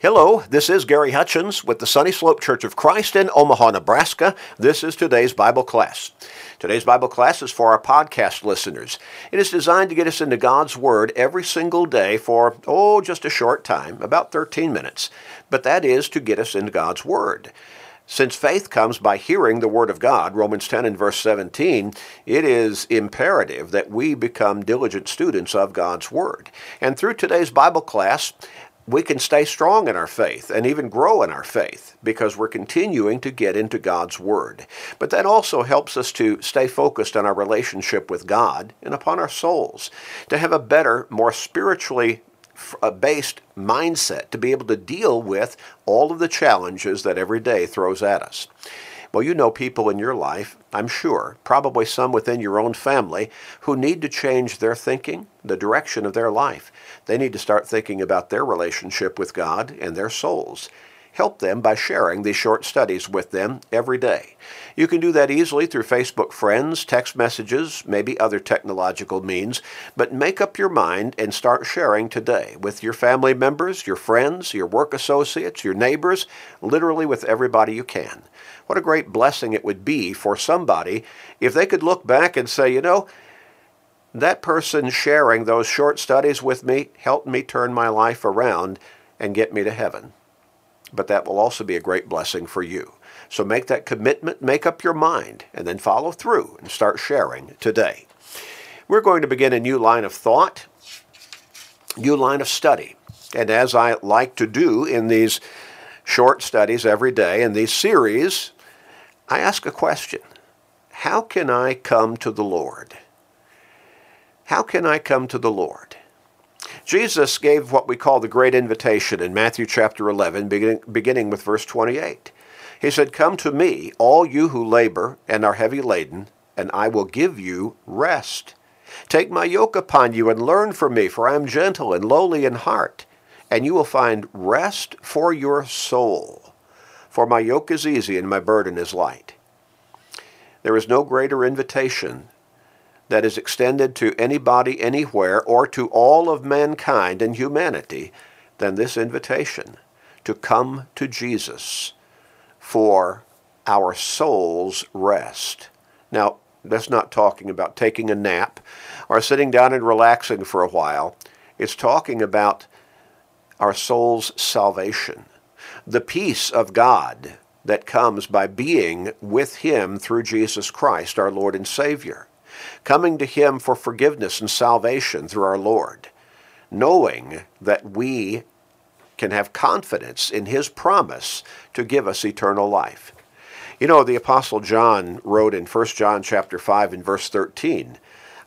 Hello, this is Gary Hutchins with the Sunny Slope Church of Christ in Omaha, Nebraska. This is today's Bible class. Today's Bible class is for our podcast listeners. It is designed to get us into God's Word every single day for, oh, just a short time, about 13 minutes. But that is to get us into God's Word. Since faith comes by hearing the Word of God, Romans 10 and verse 17, it is imperative that we become diligent students of God's Word. And through today's Bible class, we can stay strong in our faith and even grow in our faith because we're continuing to get into God's Word. But that also helps us to stay focused on our relationship with God and upon our souls, to have a better, more spiritually uh, based mindset to be able to deal with all of the challenges that every day throws at us. Well, you know people in your life, I'm sure, probably some within your own family, who need to change their thinking, the direction of their life. They need to start thinking about their relationship with God and their souls. Help them by sharing these short studies with them every day. You can do that easily through Facebook friends, text messages, maybe other technological means, but make up your mind and start sharing today with your family members, your friends, your work associates, your neighbors, literally with everybody you can. What a great blessing it would be for somebody if they could look back and say, you know, that person sharing those short studies with me helped me turn my life around and get me to heaven. But that will also be a great blessing for you. So make that commitment, make up your mind, and then follow through and start sharing today. We're going to begin a new line of thought, new line of study. And as I like to do in these short studies every day, in these series, I ask a question How can I come to the Lord? How can I come to the Lord? Jesus gave what we call the Great Invitation in Matthew chapter 11, beginning, beginning with verse 28. He said, Come to me, all you who labor and are heavy laden, and I will give you rest. Take my yoke upon you and learn from me, for I am gentle and lowly in heart, and you will find rest for your soul. For my yoke is easy and my burden is light. There is no greater invitation that is extended to anybody anywhere or to all of mankind and humanity than this invitation to come to Jesus for our soul's rest. Now, that's not talking about taking a nap or sitting down and relaxing for a while. It's talking about our soul's salvation, the peace of God that comes by being with Him through Jesus Christ, our Lord and Savior coming to Him for forgiveness and salvation through our Lord, knowing that we can have confidence in His promise to give us eternal life. You know, the Apostle John wrote in 1 John chapter 5 and verse 13,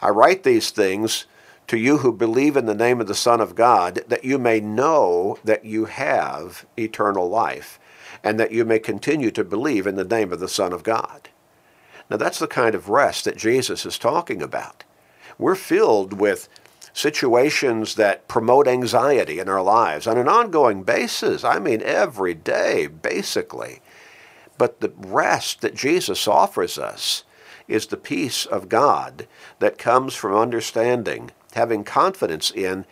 I write these things to you who believe in the name of the Son of God, that you may know that you have eternal life, and that you may continue to believe in the name of the Son of God. Now, that's the kind of rest that Jesus is talking about. We're filled with situations that promote anxiety in our lives on an ongoing basis. I mean, every day, basically. But the rest that Jesus offers us is the peace of God that comes from understanding, having confidence in,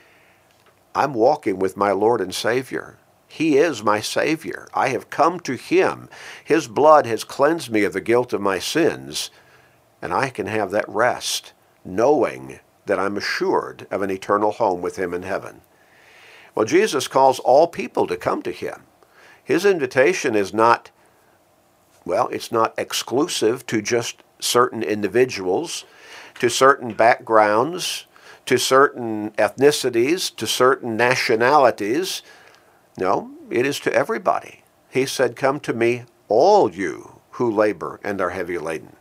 I'm walking with my Lord and Savior. He is my Savior. I have come to Him. His blood has cleansed me of the guilt of my sins, and I can have that rest, knowing that I'm assured of an eternal home with Him in heaven. Well, Jesus calls all people to come to Him. His invitation is not, well, it's not exclusive to just certain individuals, to certain backgrounds, to certain ethnicities, to certain nationalities no, it is to everybody. He said, Come to me, all you who labor and are heavy laden.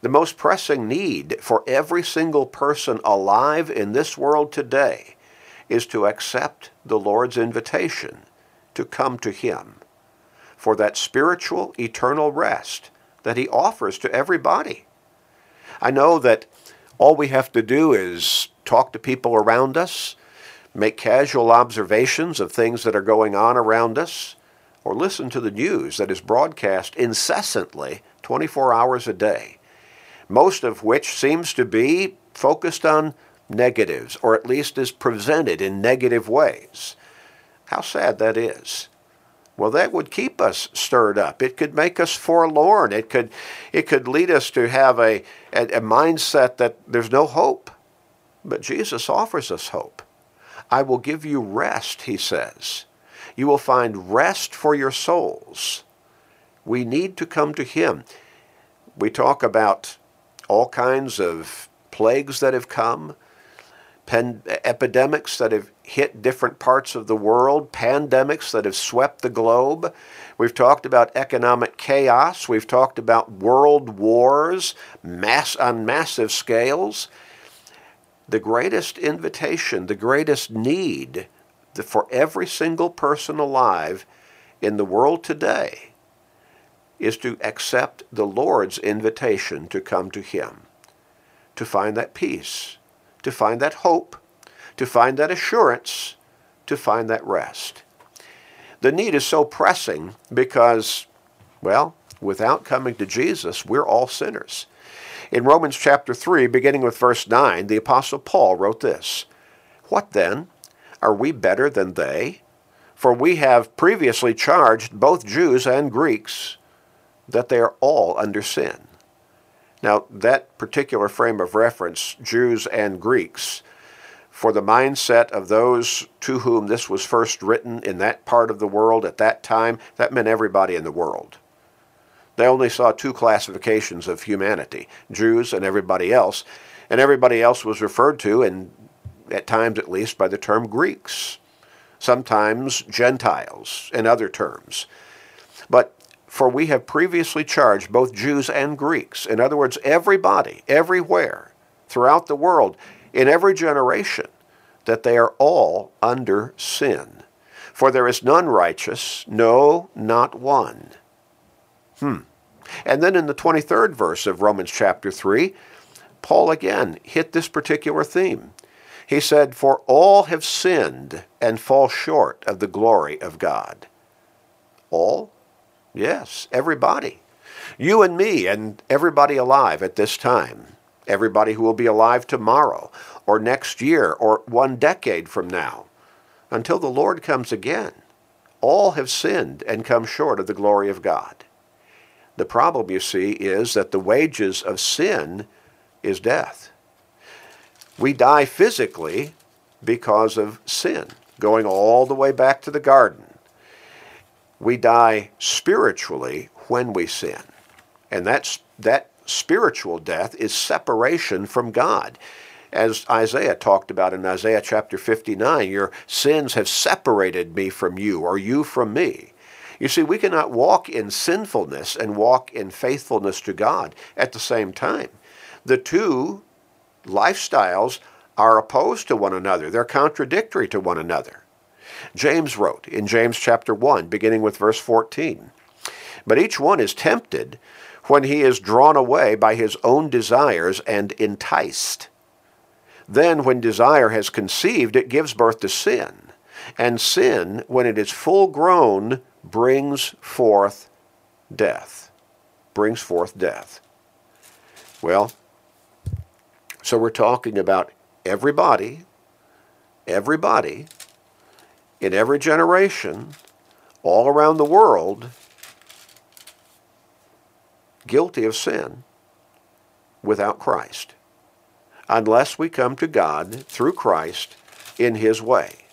The most pressing need for every single person alive in this world today is to accept the Lord's invitation to come to Him for that spiritual, eternal rest that He offers to everybody. I know that all we have to do is talk to people around us, make casual observations of things that are going on around us, or listen to the news that is broadcast incessantly 24 hours a day, most of which seems to be focused on negatives, or at least is presented in negative ways. How sad that is. Well, that would keep us stirred up. It could make us forlorn. It could, it could lead us to have a, a, a mindset that there's no hope. But Jesus offers us hope. I will give you rest, he says. You will find rest for your souls. We need to come to him. We talk about all kinds of plagues that have come, epidemics that have hit different parts of the world, pandemics that have swept the globe. We've talked about economic chaos. We've talked about world wars mass, on massive scales. The greatest invitation, the greatest need for every single person alive in the world today is to accept the Lord's invitation to come to Him, to find that peace, to find that hope, to find that assurance, to find that rest. The need is so pressing because, well, without coming to Jesus, we're all sinners. In Romans chapter 3, beginning with verse 9, the Apostle Paul wrote this What then? Are we better than they? For we have previously charged both Jews and Greeks that they are all under sin. Now, that particular frame of reference, Jews and Greeks, for the mindset of those to whom this was first written in that part of the world at that time, that meant everybody in the world. They only saw two classifications of humanity Jews and everybody else, and everybody else was referred to, and at times at least, by the term Greeks, sometimes Gentiles, in other terms. But for we have previously charged both Jews and Greeks, in other words, everybody, everywhere, throughout the world, in every generation, that they are all under sin. For there is none righteous, no, not one. Hmm. And then in the 23rd verse of Romans chapter 3, Paul again hit this particular theme. He said, For all have sinned and fall short of the glory of God. All? Yes, everybody. You and me and everybody alive at this time. Everybody who will be alive tomorrow or next year or one decade from now until the Lord comes again. All have sinned and come short of the glory of God. The problem, you see, is that the wages of sin is death. We die physically because of sin, going all the way back to the garden we die spiritually when we sin. And that's, that spiritual death is separation from God. As Isaiah talked about in Isaiah chapter 59, your sins have separated me from you, or you from me. You see, we cannot walk in sinfulness and walk in faithfulness to God at the same time. The two lifestyles are opposed to one another, they're contradictory to one another. James wrote in James chapter 1, beginning with verse 14. But each one is tempted when he is drawn away by his own desires and enticed. Then, when desire has conceived, it gives birth to sin. And sin, when it is full grown, brings forth death. Brings forth death. Well, so we're talking about everybody, everybody in every generation, all around the world, guilty of sin without Christ, unless we come to God through Christ in His way.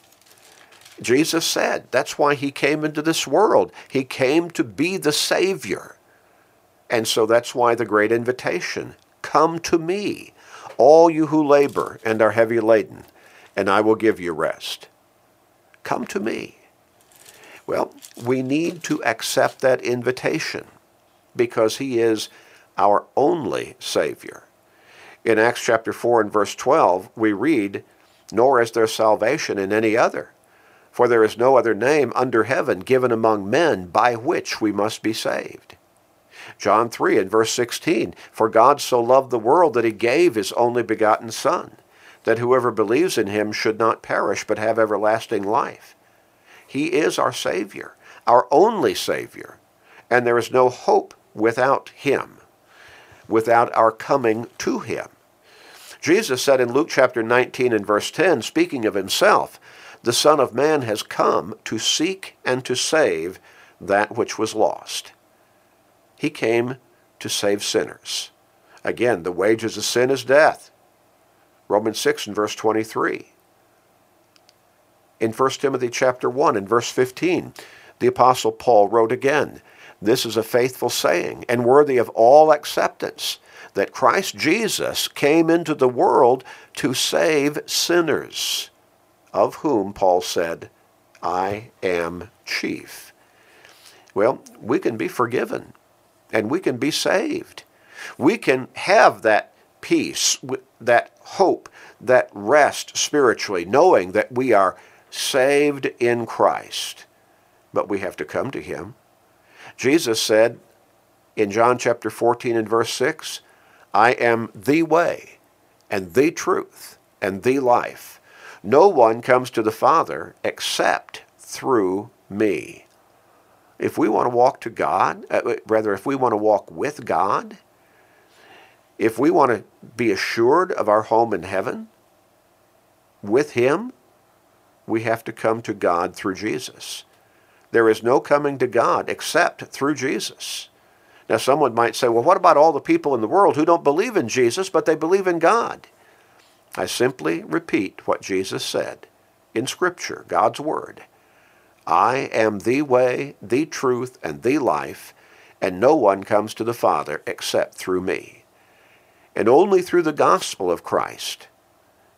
Jesus said that's why He came into this world. He came to be the Savior. And so that's why the great invitation come to me, all you who labor and are heavy laden, and I will give you rest. Come to me. Well, we need to accept that invitation because he is our only Savior. In Acts chapter 4 and verse 12, we read, Nor is there salvation in any other, for there is no other name under heaven given among men by which we must be saved. John 3 and verse 16, For God so loved the world that he gave his only begotten Son that whoever believes in him should not perish but have everlasting life. He is our Savior, our only Savior, and there is no hope without him, without our coming to him. Jesus said in Luke chapter 19 and verse 10, speaking of himself, the Son of Man has come to seek and to save that which was lost. He came to save sinners. Again, the wages of sin is death. Romans 6 and verse 23. In 1 Timothy chapter 1 and verse 15, the apostle Paul wrote again, this is a faithful saying and worthy of all acceptance that Christ Jesus came into the world to save sinners, of whom Paul said, I am chief. Well, we can be forgiven and we can be saved. We can have that peace, that hope, that rest spiritually, knowing that we are saved in Christ. But we have to come to Him. Jesus said in John chapter 14 and verse 6, I am the way and the truth and the life. No one comes to the Father except through me. If we want to walk to God, uh, rather, if we want to walk with God, if we want to be assured of our home in heaven with Him, we have to come to God through Jesus. There is no coming to God except through Jesus. Now, someone might say, well, what about all the people in the world who don't believe in Jesus, but they believe in God? I simply repeat what Jesus said in Scripture, God's Word. I am the way, the truth, and the life, and no one comes to the Father except through me. And only through the gospel of Christ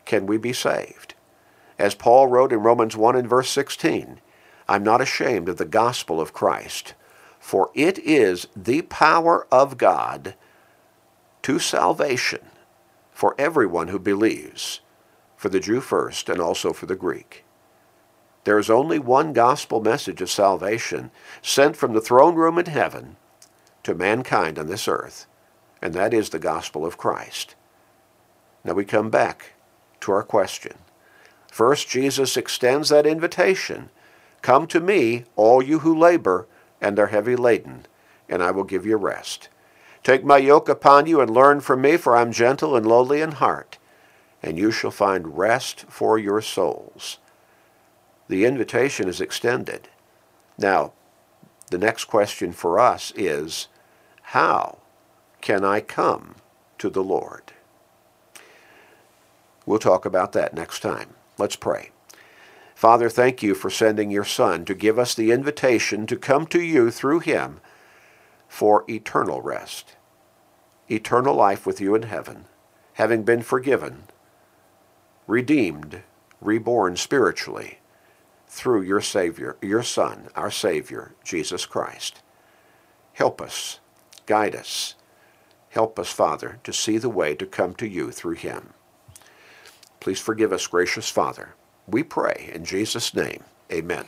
can we be saved. As Paul wrote in Romans 1 and verse 16, I'm not ashamed of the gospel of Christ, for it is the power of God to salvation for everyone who believes, for the Jew first and also for the Greek. There is only one gospel message of salvation sent from the throne room in heaven to mankind on this earth, and that is the gospel of Christ. Now we come back to our question. First, Jesus extends that invitation Come to me, all you who labor and are heavy laden, and I will give you rest. Take my yoke upon you and learn from me, for I am gentle and lowly in heart, and you shall find rest for your souls. The invitation is extended. Now, the next question for us is, how can I come to the Lord? We'll talk about that next time. Let's pray. Father, thank you for sending your Son to give us the invitation to come to you through him for eternal rest, eternal life with you in heaven, having been forgiven, redeemed, reborn spiritually through your Savior, your Son, our Savior, Jesus Christ. Help us, guide us. Help us, Father, to see the way to come to you through him. Please forgive us, gracious Father we pray in Jesus' name. Amen.